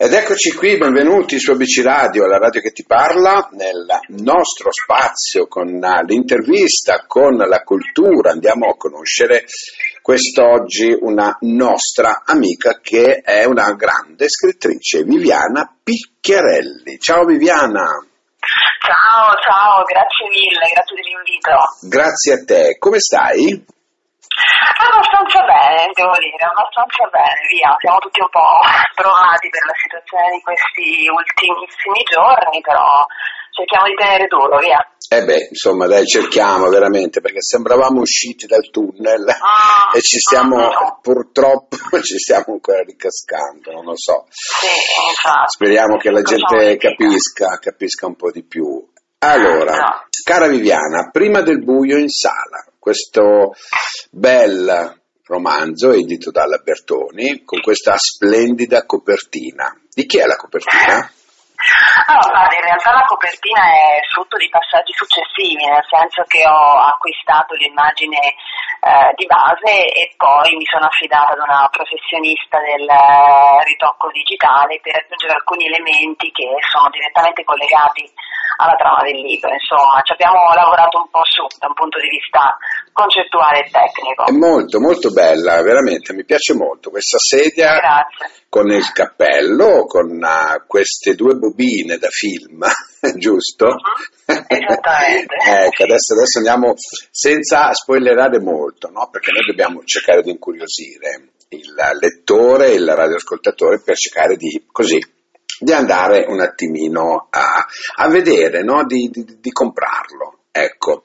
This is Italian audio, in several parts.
Ed eccoci qui, benvenuti su ABC Radio, la radio che ti parla, nel nostro spazio con l'intervista, con la cultura. Andiamo a conoscere quest'oggi una nostra amica che è una grande scrittrice, Viviana Picchiarelli. Ciao Viviana. Ciao, ciao, grazie mille, grazie dell'invito. Grazie a te, come stai? Abbastanza bene, devo dire, abbastanza bene, via. Siamo tutti un po' provati per la situazione di questi ultimissimi giorni, però cerchiamo di tenere duro, via. Eh beh, insomma, dai, cerchiamo veramente, perché sembravamo usciti dal tunnel Ah, e ci stiamo, ah, purtroppo, ci stiamo ancora ricascando, non lo so. Sì, infatti. Speriamo che la gente capisca, capisca un po' di più. Allora, No. cara Viviana, prima del buio in sala, questo bel romanzo edito dalla Bertoni con questa splendida copertina. Di chi è la copertina? Allora, guarda, in realtà la copertina è frutto di passaggi successivi, nel senso che ho acquistato l'immagine eh, di base e poi mi sono affidata ad una professionista del eh, ritocco digitale per aggiungere alcuni elementi che sono direttamente collegati alla trama del libro. Insomma, ci abbiamo lavorato un po' su da un punto di vista concettuale e tecnico. È molto, molto bella, veramente, mi piace molto questa sedia Grazie. con il cappello, con ah, queste due bobine da film, giusto? Mhm, esattamente. ecco, adesso, adesso andiamo senza spoilerare molto, no? perché noi dobbiamo cercare di incuriosire il lettore, il radioascoltatore per cercare di, così, di andare un attimino a, a vedere, no? di, di- di comprarlo. Ecco,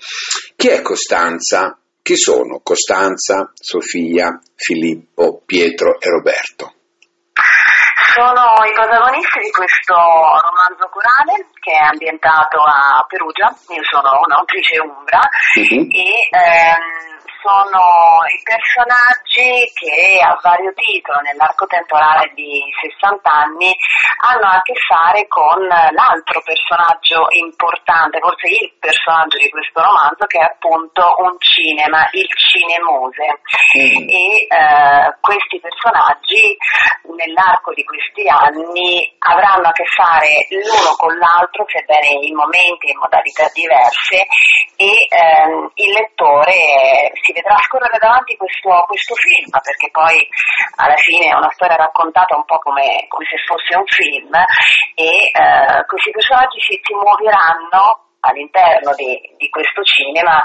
chi è Costanza? Chi sono Costanza, Sofia, Filippo, Pietro e Roberto? Sono i protagonisti di questo romanzo corale che è ambientato a Perugia, io sono un'autrice umbra Mhm. e ehm, sono i personaggi che a vario titolo nell'arco temporale di 60 anni hanno a che fare con l'altro personaggio importante, forse il personaggio di questo romanzo che è appunto un cinema, il Cinemuse Mm. e eh, questi personaggi nell'arco di questi anni avranno a che fare l'uno con l'altro, sebbene in momenti e in modalità diverse, e ehm, il lettore si vedrà scorrere davanti questo, questo film, perché poi alla fine è una storia raccontata un po' come, come se fosse un film, e eh, questi personaggi si, si muoveranno all'interno di, di questo cinema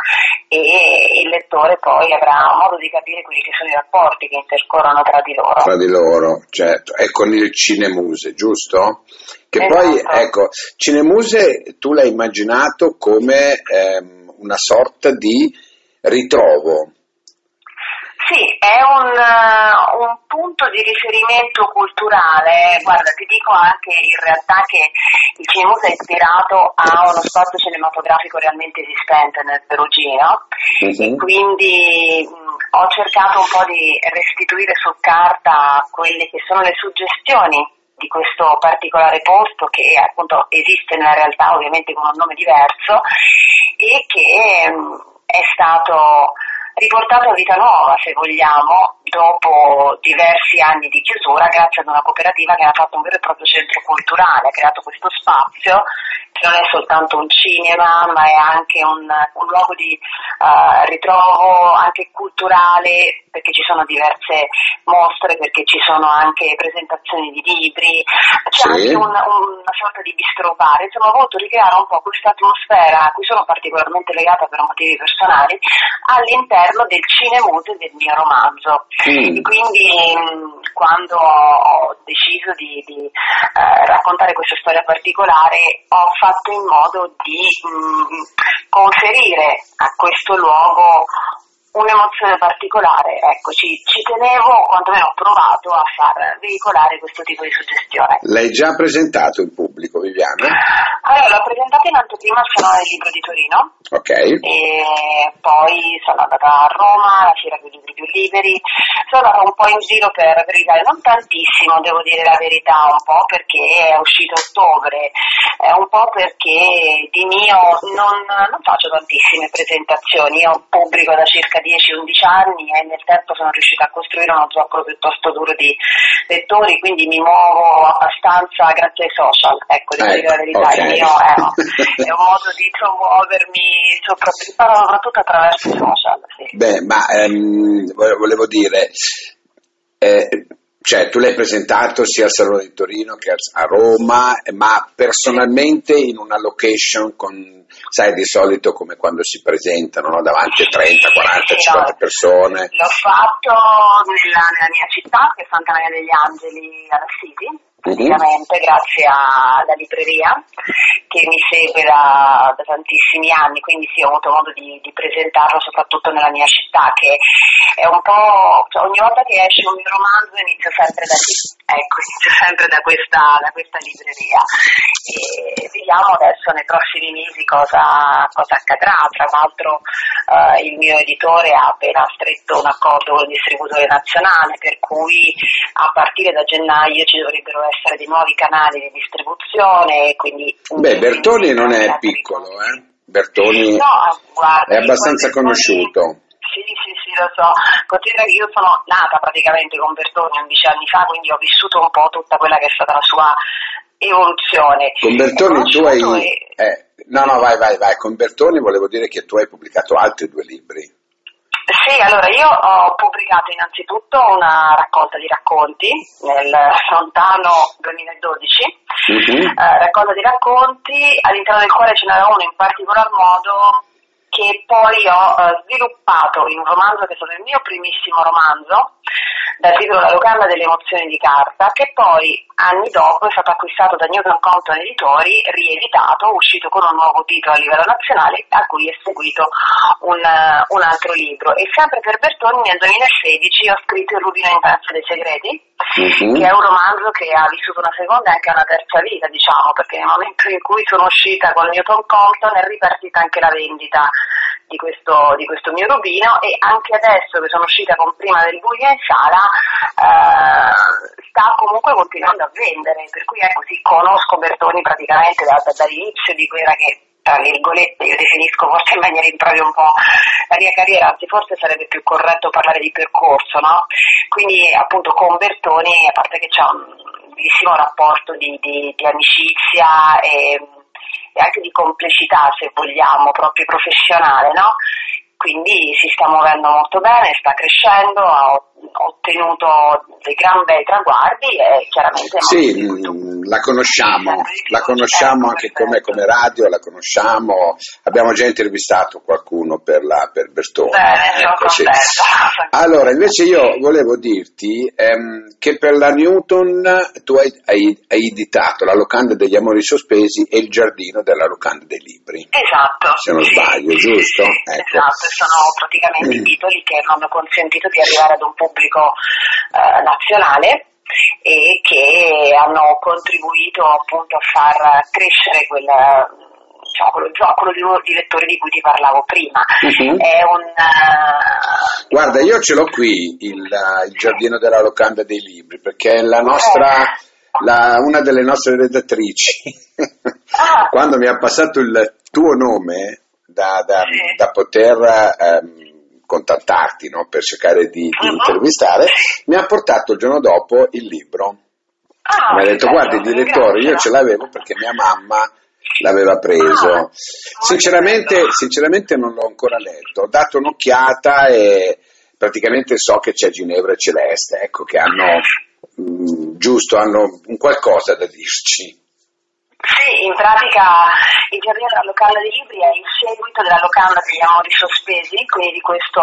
e il lettore poi avrà modo di capire quelli che sono i rapporti che intercorrono tra di loro. Tra di loro, certo, e con il Cinemuse, giusto? Che Esatto. poi, ecco, Cinemuse tu l'hai immaginato come ehm, una sorta di ritrovo. Sì, è un, eh, un punto di riferimento culturale, guarda ti dico anche in realtà che il Cinemus è ispirato a uno spazio cinematografico realmente esistente nel Perugino Mhm. quindi mh, ho cercato un po' di restituire su carta quelle che sono le suggestioni di questo particolare posto che appunto esiste nella realtà ovviamente con un nome diverso e che mh, è stato riportato a vita nuova, se vogliamo, dopo diversi anni di chiusura, grazie ad una cooperativa che ha fatto un vero e proprio centro culturale, ha creato questo spazio che non è soltanto un cinema, ma è anche un, un luogo di eh, ritrovo anche culturale, perché ci sono diverse mostre, perché ci sono anche presentazioni di libri, c'è Sì. anche un- un- una sorta di bistro bar, insomma ho voluto ricreare un po' questa atmosfera a cui sono particolarmente legata per motivi personali all'interno del cinemuse del mio romanzo. Mm. Quindi mh, quando ho deciso di, di, eh, raccontare questa storia particolare ho fatto in modo di mh, conferire a questo luogo un'emozione particolare, ecco, ci, ci tenevo, o quantomeno ho provato a far veicolare questo tipo di suggestione. L'hai già presentato in pubblico, Viviana? Allora, l'ho presentato in anteprima al Salone del Libro di Torino Ok. e poi sono andata a Roma, alla Fiera dei Libri Più Liberi, sono andata un po' in giro per, per l'Italia, non tantissimo, devo dire la verità, un po' perché è uscito ottobre, eh, un po' perché di mio non, non faccio tantissime presentazioni, io pubblico da circa 10-11 anni e nel tempo sono riuscita a costruire uno zoccolo piuttosto duro di lettori, quindi mi muovo abbastanza grazie ai social, ecco, devo ecco, dire la verità, okay. il mio è, è, un modo di promuovermi soprattutto attraverso i social. Sì. Beh, ma ehm, volevo dire, eh, cioè tu l'hai presentato sia al Salone di Torino che a Roma, ma personalmente in una location con, sai, di solito come quando si presentano no? davanti a 30, 40, 50 persone. L'ho fatto nella, nella mia città, che è Santa Maria degli Angeli, alla City praticamente grazie alla libreria che mi segue da, da, tantissimi anni, quindi sì, ho avuto modo di, di, presentarlo soprattutto nella mia città, che è un po', cioè, ogni volta che esce un mio romanzo inizio sempre da ecco, inizio sempre da questa, da questa libreria. E vediamo adesso nei prossimi mesi cosa, cosa accadrà, tra l'altro eh, il mio editore ha appena stretto un accordo con il distributore nazionale, per cui a partire da gennaio ci dovrebbero essere essere dei nuovi canali di distribuzione. Quindi Beh, Bertoni non è piccolo, eh? Bertoni no, guarda, è abbastanza conosciuto. Sì, sì, sì, lo so. Considera che io sono nata praticamente con Bertoni 11 anni fa, quindi ho vissuto un po' tutta quella che è stata la sua evoluzione. Con Bertoni tu hai... E... Eh, no, no, vai, vai, vai. Con Bertoni volevo dire che tu hai pubblicato altri due libri. Sì, allora io ho pubblicato innanzitutto una raccolta di racconti nel lontano 2012, mm-hmm. eh, raccolta di racconti all'interno del quale ce n'era uno in particolar modo che poi ho eh, sviluppato in un romanzo che è stato il mio primissimo romanzo, dal titolo La locanda delle emozioni di carta, che poi anni dopo è stato acquistato da Newton Compton Editori, rieditato, uscito con un nuovo titolo a livello nazionale, a cui è seguito un, uh, un altro libro. E sempre per Bertoni nel 2016 ho scritto Il rubino in Tazza dei segreti, mm-hmm. che è un romanzo che ha vissuto una seconda e anche una terza vita, diciamo, perché nel momento in cui sono uscita con Newton Compton è ripartita anche la vendita di questo, di questo, mio rubino e anche adesso che sono uscita con prima del buio in sala eh, sta comunque continuando a vendere per cui ecco sì conosco Bertoni praticamente da, da, dall'inizio di quella che tra virgolette io definisco forse in maniera impropria un po' la mia carriera, anzi forse sarebbe più corretto parlare di percorso, no? Quindi appunto con Bertoni, a parte che c'è un bellissimo rapporto di, di, di amicizia e e anche di complessità, se vogliamo, proprio professionale, no? Quindi si sta muovendo molto bene, sta crescendo, ha ottenuto dei gran bei traguardi e chiaramente... Sì, mm, la conosciamo, la conosciamo anche come, come, radio, la conosciamo, abbiamo già intervistato qualcuno per, la, per Bertone. Bene, ecco, sì. Allora, invece io volevo dirti ehm, che per la Newton tu hai, hai, hai, editato La locanda degli amori sospesi e Il giardino della locanda dei libri. Esatto. Se non sì. sbaglio, giusto? Ecco. Esatto sono praticamente i titoli che hanno consentito di arrivare ad un pubblico eh, nazionale e che hanno contribuito appunto a far crescere quel, diciamo, quello zoccolo di, di lettori di cui ti parlavo prima. Uh-huh. Un, uh... Guarda, io ce l'ho qui il, il, giardino della locanda dei libri perché è la nostra, eh. la, una delle nostre redattrici. Ah. Quando mi ha passato il tuo nome da, da, sì. da poter ehm, contattarti no? per cercare di, di uh-huh. intervistare, mi ha portato il giorno dopo il libro. Ah, mi ha detto guarda il direttore, io ce l'avevo perché mia mamma l'aveva preso. Ah, sinceramente, sinceramente non l'ho ancora letto, ho dato un'occhiata e praticamente so che c'è Ginevra e Celeste, ecco, che hanno, mh, mm, giusto, hanno un qualcosa da dirci. Sì, in pratica il giardino della locanda dei libri è il seguito della locanda degli amori sospesi, quindi di, questo,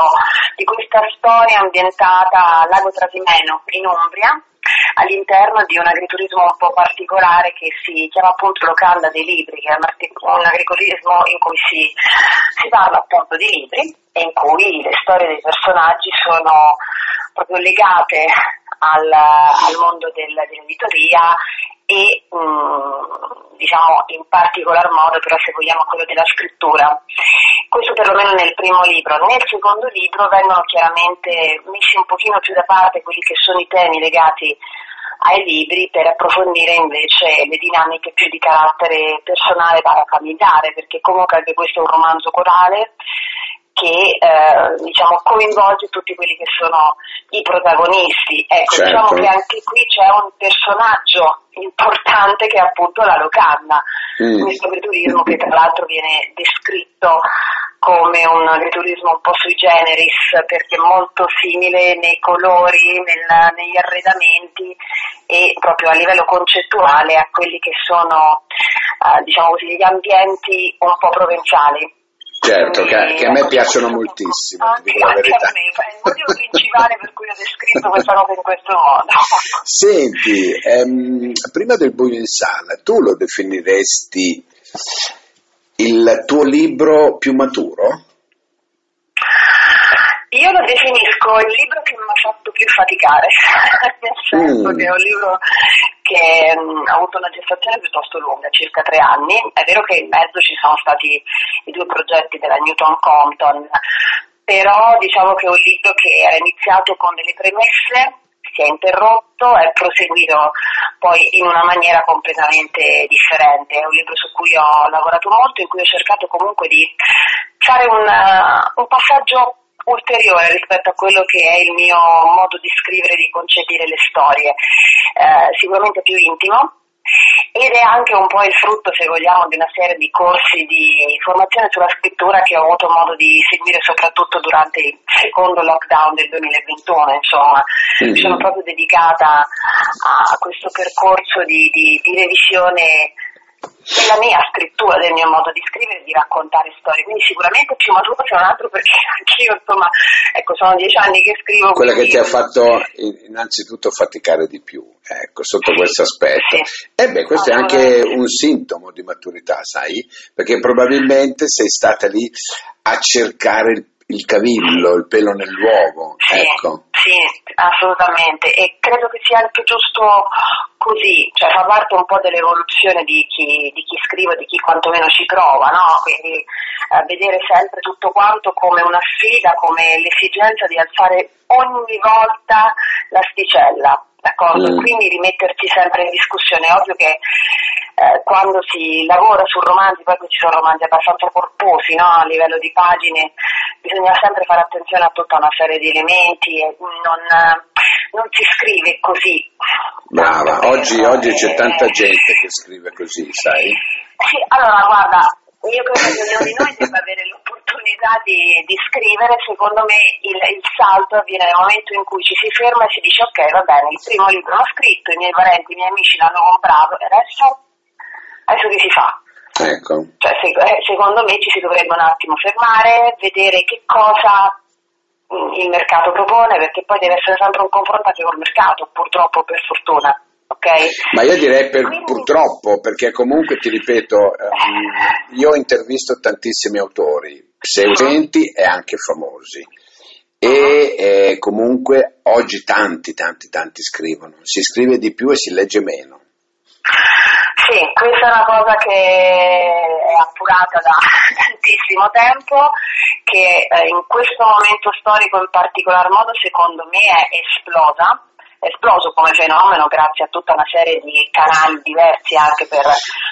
di questa storia ambientata a Lago Trasimeno in Umbria, all'interno di un agriturismo un po' particolare che si chiama appunto locanda dei libri, che è un agriturismo in cui si, si parla appunto di libri e in cui le storie dei personaggi sono proprio legate al, al mondo del, dell'editoria e mh, mm, diciamo in particolar modo però se vogliamo quello della scrittura. Questo perlomeno nel primo libro. Nel secondo libro vengono chiaramente messi un pochino più da parte quelli che sono i temi legati ai libri per approfondire invece le dinamiche più di carattere personale e familiare, perché comunque anche questo è un romanzo corale che eh, diciamo, coinvolge tutti quelli che sono i protagonisti. Ecco, Certo. diciamo che anche qui c'è un personaggio importante che è appunto la locanda, Mm. questo agriturismo che tra l'altro viene descritto come un agriturismo un po' sui generis perché è molto simile nei colori, nel- negli arredamenti e proprio a livello concettuale a quelli che sono eh, diciamo così, gli ambienti un po' provenzali. Certo, che, che a me ecco, piacciono moltissimo, ti Anche, dico la verità. me, è il motivo principale per cui ho descritto questa cosa in questo modo. Senti, ehm, prima del buio in sala, tu lo definiresti il tuo libro più maturo? Io lo definisco il libro che mi ha fatto più faticare, nel senso Mm. che è un libro che mm, ha avuto una gestazione piuttosto lunga, circa tre anni. È vero che in mezzo ci sono stati i due progetti della Newton Compton, però diciamo che è un libro che era iniziato con delle premesse, si è interrotto, è proseguito poi in una maniera completamente differente. È un libro su cui ho lavorato molto, in cui ho cercato comunque di fare un, uh, un passaggio ulteriore rispetto a quello che è il mio modo di scrivere e di concepire le storie, Eh, sicuramente più intimo. Ed è anche un po' il frutto, se vogliamo, di una serie di corsi di formazione sulla scrittura che ho avuto modo di seguire soprattutto durante il secondo lockdown del 2021, insomma, mi sono proprio dedicata a questo percorso di, di- di revisione della mia scrittura, del mio modo di scrivere e di raccontare storie, quindi sicuramente più maturo se non altro perché anch'io insomma, ecco, sono dieci anni che scrivo. Quella che quindi- ti ha fatto in- innanzitutto faticare di più, ecco, sotto questo aspetto. Sì. E beh, questo è anche un sintomo di maturità, sai? Perché probabilmente sei stata lì a cercare il, il cavillo, il pelo nell'uovo, Sì, ecco. sì, assolutamente. E credo che sia anche giusto così, cioè fa parte un po' dell'evoluzione di chi, di chi scrive, di chi quantomeno ci prova, no? Quindi eh, vedere sempre tutto quanto come una sfida, come l'esigenza di alzare ogni volta l'asticella. D'accordo? Mm. Quindi rimettersi sempre in discussione. È ovvio che eh, quando si lavora su romanzi, poi ci sono romanzi abbastanza corposi no? a livello di pagine, bisogna sempre fare attenzione a tutta una serie di elementi e non, non si scrive così. Brava, per, oggi, oggi c'è eh, tanta gente che scrive così, sai? Sì, allora guarda, io credo che ognuno di noi debba avere l'opportunità di, di scrivere, secondo me il, il salto avviene nel momento in cui ci si ferma e si dice ok va bene, il primo libro l'ho scritto, i miei parenti, i miei amici l'hanno comprato e adesso, adesso che si fa? Ecco. Cioè, se- eh, secondo me ci si dovrebbe un attimo fermare, vedere che cosa il mercato propone, perché poi deve essere sempre un confronto anche col mercato, purtroppo per fortuna. Ok? Ma io direi per, Quindi- purtroppo, perché comunque ti ripeto, ehm, io ho intervisto tantissimi autori, seguenti e anche famosi. E eh, comunque oggi tanti, tanti, tanti scrivono. Si scrive di più e si legge meno. Sì, questa è una cosa che è appurata da tantissimo tempo, che eh, in questo momento storico in particolar modo secondo me è esplosa, è esploso come fenomeno grazie a tutta una serie di canali diversi anche per,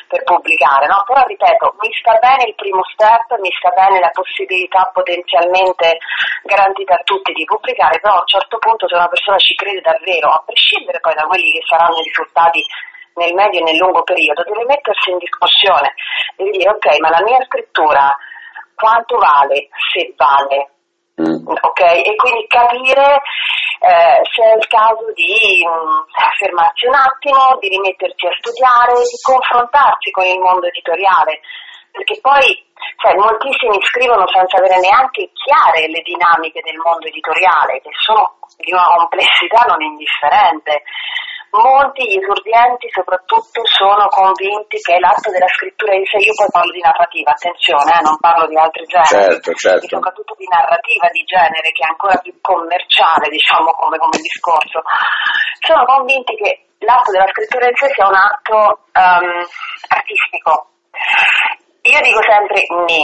per pubblicare, no? però ripeto, mi sta bene il primo step, mi sta bene la possibilità potenzialmente garantita a tutti di pubblicare, però a un certo punto se una persona ci crede davvero, a prescindere poi da quelli che saranno i risultati nel medio e nel lungo periodo, deve mettersi in discussione, deve dire ok, ma la mia scrittura quanto vale, se vale, Mm. ok? E quindi capire eh, se è il caso di mh, fermarsi un attimo, di rimettersi a studiare, di confrontarsi con il mondo editoriale, perché poi sai, moltissimi scrivono senza avere neanche chiare le dinamiche del mondo editoriale, che sono di una complessità non indifferente. Molti, gli esordienti soprattutto, sono convinti che l'atto della scrittura in sé, io poi parlo di narrativa, attenzione, eh, non parlo di altri generi, Certo, certo. soprattutto di narrativa di genere che è ancora più commerciale, diciamo, come, come discorso, sono convinti che l'atto della scrittura in sé sia un atto ehm, artistico. Io dico sempre ni,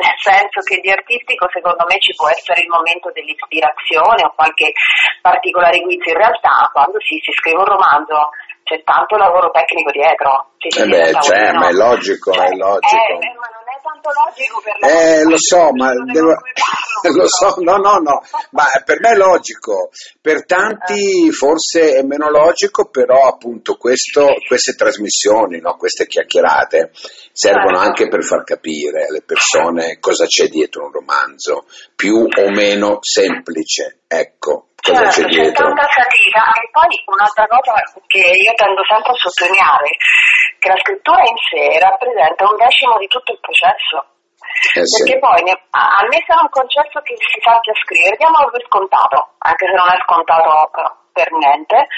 nel senso che di artistico secondo me ci può essere il momento dell'ispirazione o qualche particolare guizzo, in realtà quando si, si scrive un romanzo c'è tanto lavoro tecnico dietro. Sì, Eh beh, dire ma è logico, Cioè, è logico. è è tanto logico per la Eh, lo so, ma devo... lo so, no, no, no, ma per me è logico, per tanti forse è meno logico, però appunto questo, queste trasmissioni, no, queste chiacchierate servono Certo. anche per far capire alle persone cosa c'è dietro un romanzo, più o meno semplice, ecco, cosa Certo, c'è c'è dietro. tanta fatica e poi un'altra cosa che io tendo sempre a sottolineare, che la scrittura in sé rappresenta un decimo di tutto il processo. Eh sì. Perché poi ne- a a me sarà un concetto che si sappia scrivere, diamolo per scontato, anche se non è scontato per niente.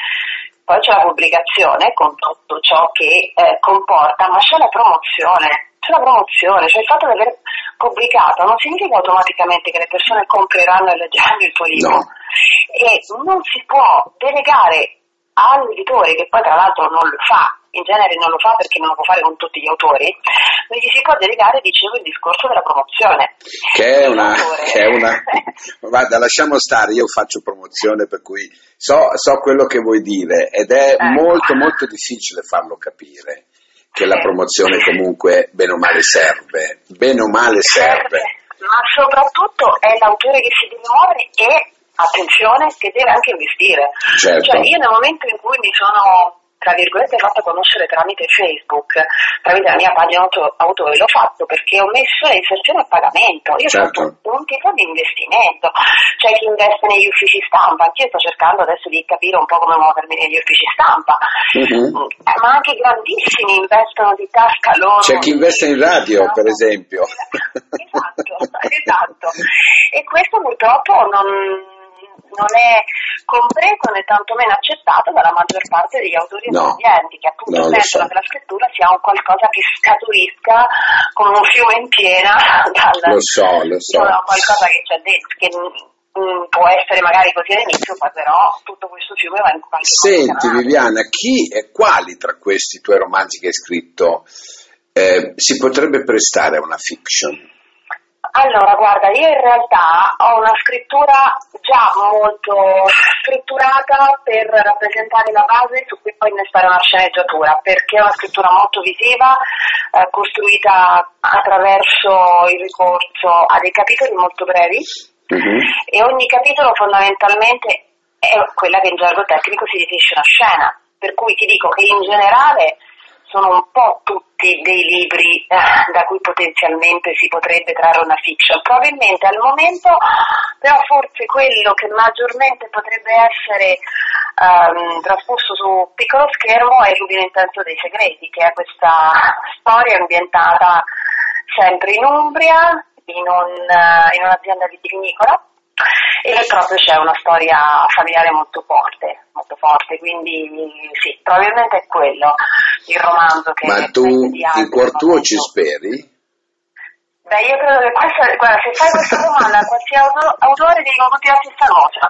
Poi c'è la pubblicazione con tutto ciò che eh, comporta, ma c'è la promozione, c'è la promozione, cioè il fatto di aver pubblicato non significa automaticamente che le persone compreranno e leggeranno il tuo libro. No. E non si può delegare all'editore, che poi tra l'altro non lo fa, in genere non lo fa perché non lo può fare con tutti gli autori, non gli si può delegare, dicevo, il discorso della promozione. Che è una, che è una... Guarda, lasciamo stare, io faccio promozione per cui so, so quello che vuoi dire ed è Ecco. molto molto difficile farlo capire che la promozione comunque bene o male serve, bene o male serve. ma soprattutto è l'autore che si deve muovere e, attenzione, che deve anche investire. Certo. Cioè io nel momento in cui mi sono tra virgolette fatto conoscere tramite Facebook, tramite la mia pagina auto- autore, l'ho fatto perché ho messo le inserzioni a pagamento, io Certo. ho fatto un tipo di investimento, c'è chi investe negli uffici stampa, anch'io sto cercando adesso di capire un po' come muovermi negli uffici stampa. Eh, ma anche grandissimi investono di tasca loro. C'è chi investe in radio, per esempio. Esatto, esatto. E questo purtroppo non, non è compreso né tantomeno accettato dalla maggior parte degli autori No, esordienti, che appunto no, pensano so. che la scrittura sia un qualcosa che scaturisca come un fiume in piena dal, Lo so, lo so. da qualcosa che c'è dentro, che mm, può essere magari così all'inizio, poi però tutto questo fiume va in qualche Senti canale. Viviana, chi e quali tra questi tuoi romanzi che hai scritto eh, si potrebbe prestare a una fiction? Allora, guarda, io in realtà ho una scrittura già molto strutturata per rappresentare la base su cui poi innestare una sceneggiatura, perché è una scrittura molto visiva, eh, costruita attraverso il ricorso a dei capitoli molto brevi Mhm. e ogni capitolo fondamentalmente è quella che in gergo tecnico si definisce una scena, per cui ti dico che in generale sono un po' tutti dei libri eh, da cui potenzialmente si potrebbe trarre una fiction. Probabilmente al momento, però forse quello che maggiormente potrebbe essere ehm, trasposto su piccolo schermo è intenso dei segreti, che è questa storia ambientata sempre in Umbria, in, un, eh, in un'azienda vitivinicola e proprio c'è una storia familiare molto forte, molto forte, quindi sì, probabilmente è quello il romanzo che Ma tu in cuor tuo ci speri? Beh, io credo che questa, guarda, se fai questa domanda a qualsiasi auto- autore dico tutti la stessa cosa.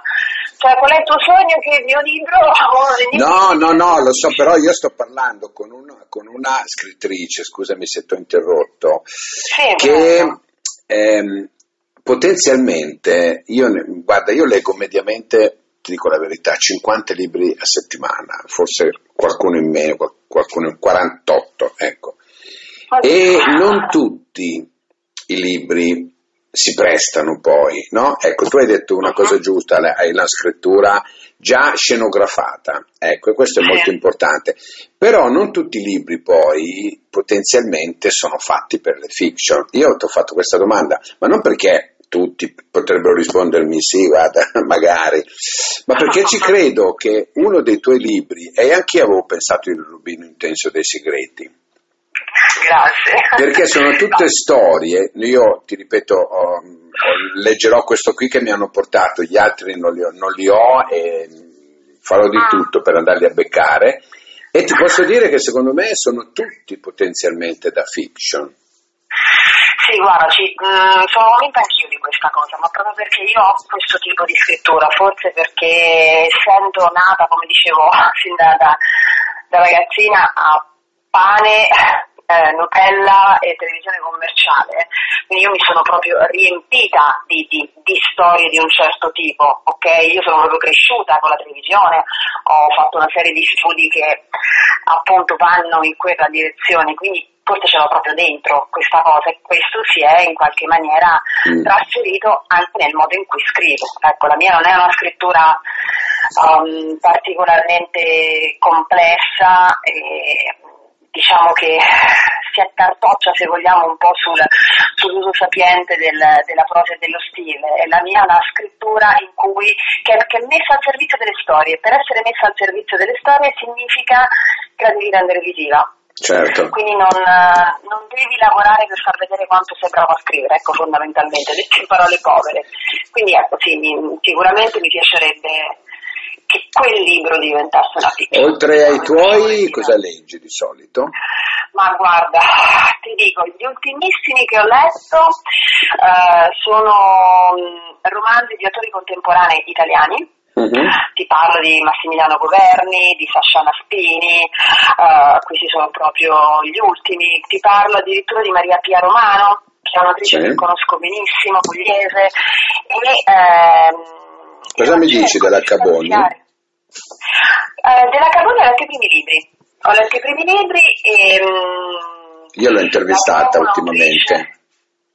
Cioè, qual è il tuo sogno che il mio libro, No, no, no, lo so, però io sto parlando con una, con una scrittrice, scusami se ti ho interrotto, Sì, che ehm, potenzialmente, io, guarda, io leggo mediamente, ti dico la verità, 50 libri a settimana, forse qualcuno in meno, qual- qualcuno in 48, ecco. E non tutti i libri si prestano poi, no? Ecco, tu hai detto una cosa giusta, la- hai la scrittura già scenografata, ecco, e questo è Sì. molto importante. Però non tutti i libri poi potenzialmente sono fatti per le fiction. Io ti ho fatto questa domanda, ma non perché tutti potrebbero rispondermi sì, guarda, magari, ma perché ci credo che uno dei tuoi libri, e anche io avevo pensato il rubino intenso dei segreti, Grazie. perché sono tutte storie, io ti ripeto, ho- leggerò questo qui che mi hanno portato, gli altri non li ho, non li ho e farò di Ah. tutto per andarli a beccare e ti posso dire che secondo me sono tutti potenzialmente da fiction. Sì, guarda, ci- mm, sono convinta anch'io di questa cosa, ma proprio perché io ho questo tipo di scrittura, forse perché essendo nata, come dicevo, sin da, da- da ragazzina a pane, eh, Nutella e televisione commerciale, quindi io mi sono proprio riempita di, di- di storie di un certo tipo, ok? Io sono proprio cresciuta con la televisione, ho fatto una serie di studi che appunto vanno in quella direzione, quindi forse ce l'ho proprio dentro questa cosa e questo si è in qualche maniera mm. trasferito anche nel modo in cui scrivo. Ecco, la mia non è una scrittura um, particolarmente complessa e diciamo che si accartoccia se vogliamo un po' sul, sull'uso sapiente del, della prosa e dello stile. La mia è una scrittura in cui, che, che, è messa al servizio delle storie. Per essere messa al servizio delle storie significa che la devi rendere visiva. Certo. Quindi non, non, devi lavorare per far vedere quanto sei bravo a scrivere, ecco fondamentalmente, detto in parole povere. Quindi ecco sì, mi, sicuramente mi piacerebbe che quel libro diventasse una fiction. Oltre ai tuoi, cosa leggi di solito? Ma guarda, ti dico, gli ultimissimi che ho letto uh, sono mm, romanzi di autori contemporanei italiani. Uh-huh. Ti parlo di Massimiliano Governi, di Sasciana Spini, uh, questi sono proprio gli ultimi. Ti parlo addirittura di Maria Pia Romano, che è un'attrice sì. che conosco benissimo, pugliese. E, ehm, Cosa mi dici della Caboni? Uh, della Caboni ho letto i primi libri. Ho letto i primi libri e... Um, Io l'ho intervistata ultimamente.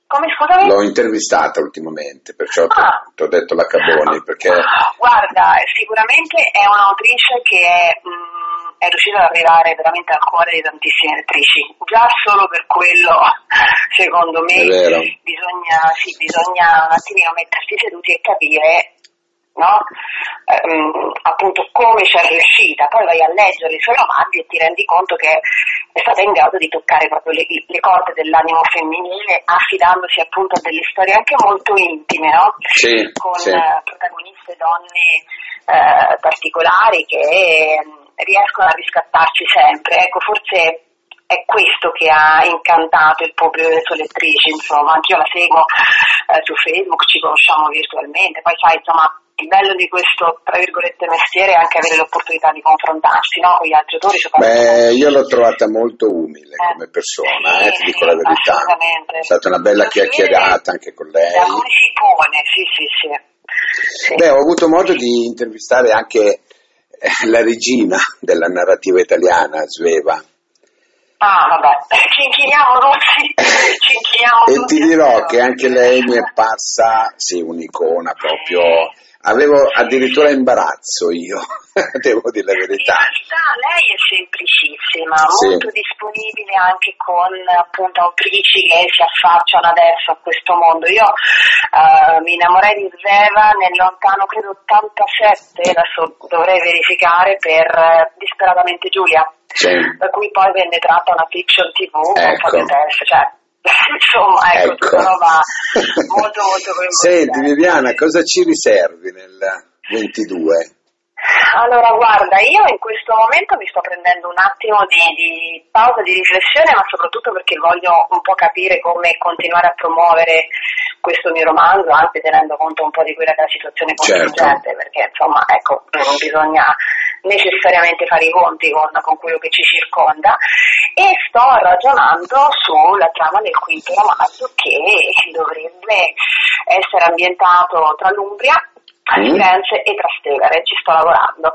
Come scusami? L'ho intervistata ultimamente, perciò ah. ti ho detto la Caboni. Perché... Guarda, sicuramente è un'autrice che è, mh, mm, è riuscita ad arrivare veramente al cuore di tantissime attrici. Già solo per quello, secondo me, bisogna, sì, bisogna un attimino mettersi seduti e capire no? ehm, appunto come ci è riuscita, poi vai a leggere i suoi romanzi e ti rendi conto che è stata in grado di toccare proprio le, le corde dell'animo femminile affidandosi appunto a delle storie anche molto intime, no? sì, con sì. Eh, protagoniste donne eh, particolari che eh, riescono a riscattarci sempre. Ecco, forse è questo che ha incantato il pubblico delle sue lettrici, insomma, anch'io la seguo eh, su Facebook, ci conosciamo virtualmente, poi sai, insomma, il bello di questo, tra virgolette, mestiere è anche avere l'opportunità di confrontarsi no? con gli altri autori. Beh, io l'ho trovata molto umile eh. come persona, eh, ti dico la verità. È stata una bella chiacchierata anche con lei. Da come si pone, sì, sì, sì, sì. Beh, ho avuto modo di intervistare anche eh, la regina della narrativa italiana, Sveva. Ah, vabbè, ci inchiniamo tutti, ci inchiniamo E ti dirò che anche lei mi è parsa, sì, un'icona proprio Avevo addirittura imbarazzo io, devo dire la verità. In realtà lei è semplicissima, sì. molto disponibile anche con appunto autrici che si affacciano adesso a questo mondo. Io uh, mi innamorai di Zeva nel lontano credo 87, adesso dovrei verificare per uh, Disperatamente Giulia. Sì. Da cui poi venne tratta una fiction tv ecco. con Fabio Tess, cioè insomma, ecco, ecco. tutta roba molto molto coinvolgente. Senti Viviana, cosa ci riservi nel 22? Allora, guarda, io in questo momento mi sto prendendo un attimo di, di, pausa, di riflessione, ma soprattutto perché voglio un po' capire come continuare a promuovere questo mio romanzo, anche tenendo conto un po' di quella che è la situazione contingente, certo. perché insomma, ecco, non bisogna necessariamente fare i conti con, con, quello che ci circonda e sto ragionando sulla trama del quinto romanzo che dovrebbe essere ambientato tra l'Umbria, mm. Firenze e Trastevere, ci sto lavorando.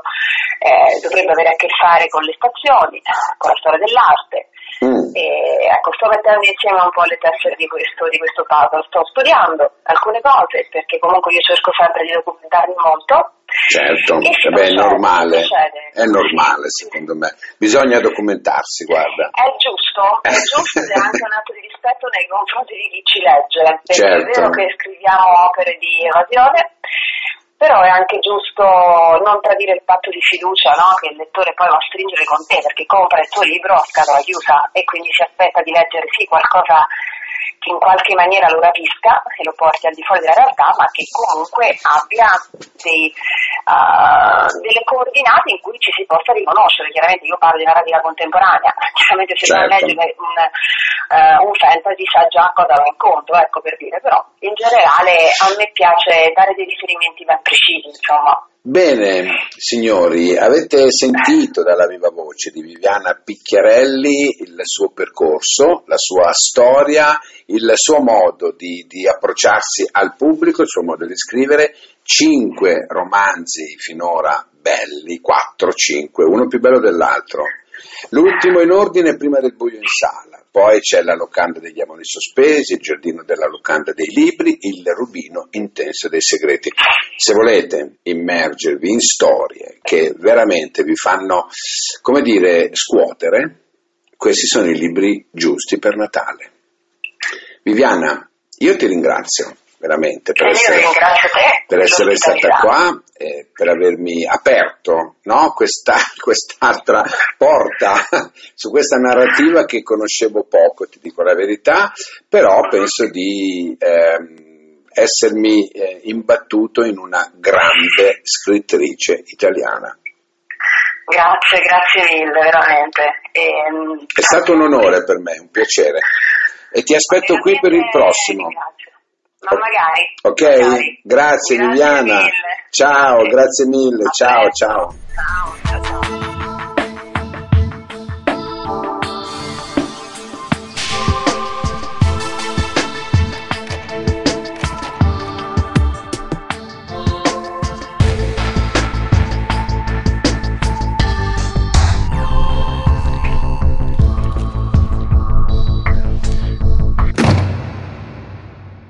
Eh, dovrebbe avere a che fare con le stazioni, con la storia dell'arte, Mm. E, ecco, sto mettendo insieme un po' le tessere di questo, di questo puzzle. Sto studiando alcune cose perché comunque io cerco sempre di documentarmi molto. Certo, beh, è normale, è normale secondo me. Bisogna documentarsi, guarda. È giusto, è giusto ed è anche un atto di rispetto nei confronti di chi ci legge. Perché certo. è vero che scriviamo opere di evasione, però è anche giusto non tradire il patto di fiducia no? che il lettore poi va a stringere con te perché compra il tuo libro a scatola chiusa e quindi si aspetta di leggere sì qualcosa che in qualche maniera lo rapisca e lo porti al di fuori della realtà ma che comunque abbia dei, uh, delle coordinate in cui ci si possa riconoscere chiaramente io parlo di narrativa contemporanea chiaramente se certo. non legge un, uh, un fantasy sa già cosa va incontro ecco per dire però in generale a me piace dare dei riferimenti ben precisi, insomma. Bene, signori, avete sentito dalla viva voce di Viviana Picchiarelli il suo percorso, la sua storia, il suo modo di, di approcciarsi al pubblico, il suo modo di scrivere, cinque romanzi finora belli, quattro, cinque, uno più bello dell'altro. L'ultimo in ordine prima del buio in sala, poi c'è la locanda degli amori sospesi, il giardino della locanda dei libri, il rubino intenso dei segreti. Se volete immergervi in storie che veramente vi fanno, come dire, scuotere, questi sono i libri giusti per Natale. Viviana, io ti ringrazio veramente per essere, per essere stata qua e per avermi aperto no? questa, quest'altra porta su questa narrativa che conoscevo poco, ti dico la verità, però penso di eh, essermi eh, imbattuto in una grande scrittrice italiana. Grazie, grazie mille, veramente. E, È stato un onore per me, un piacere. E ti aspetto qui per il prossimo. Grazie. Ma magari. Ok, magari. grazie, Grazie Viviana. mille. Ciao, Grazie. mille. Ciao, ciao. Ciao, ciao, ciao.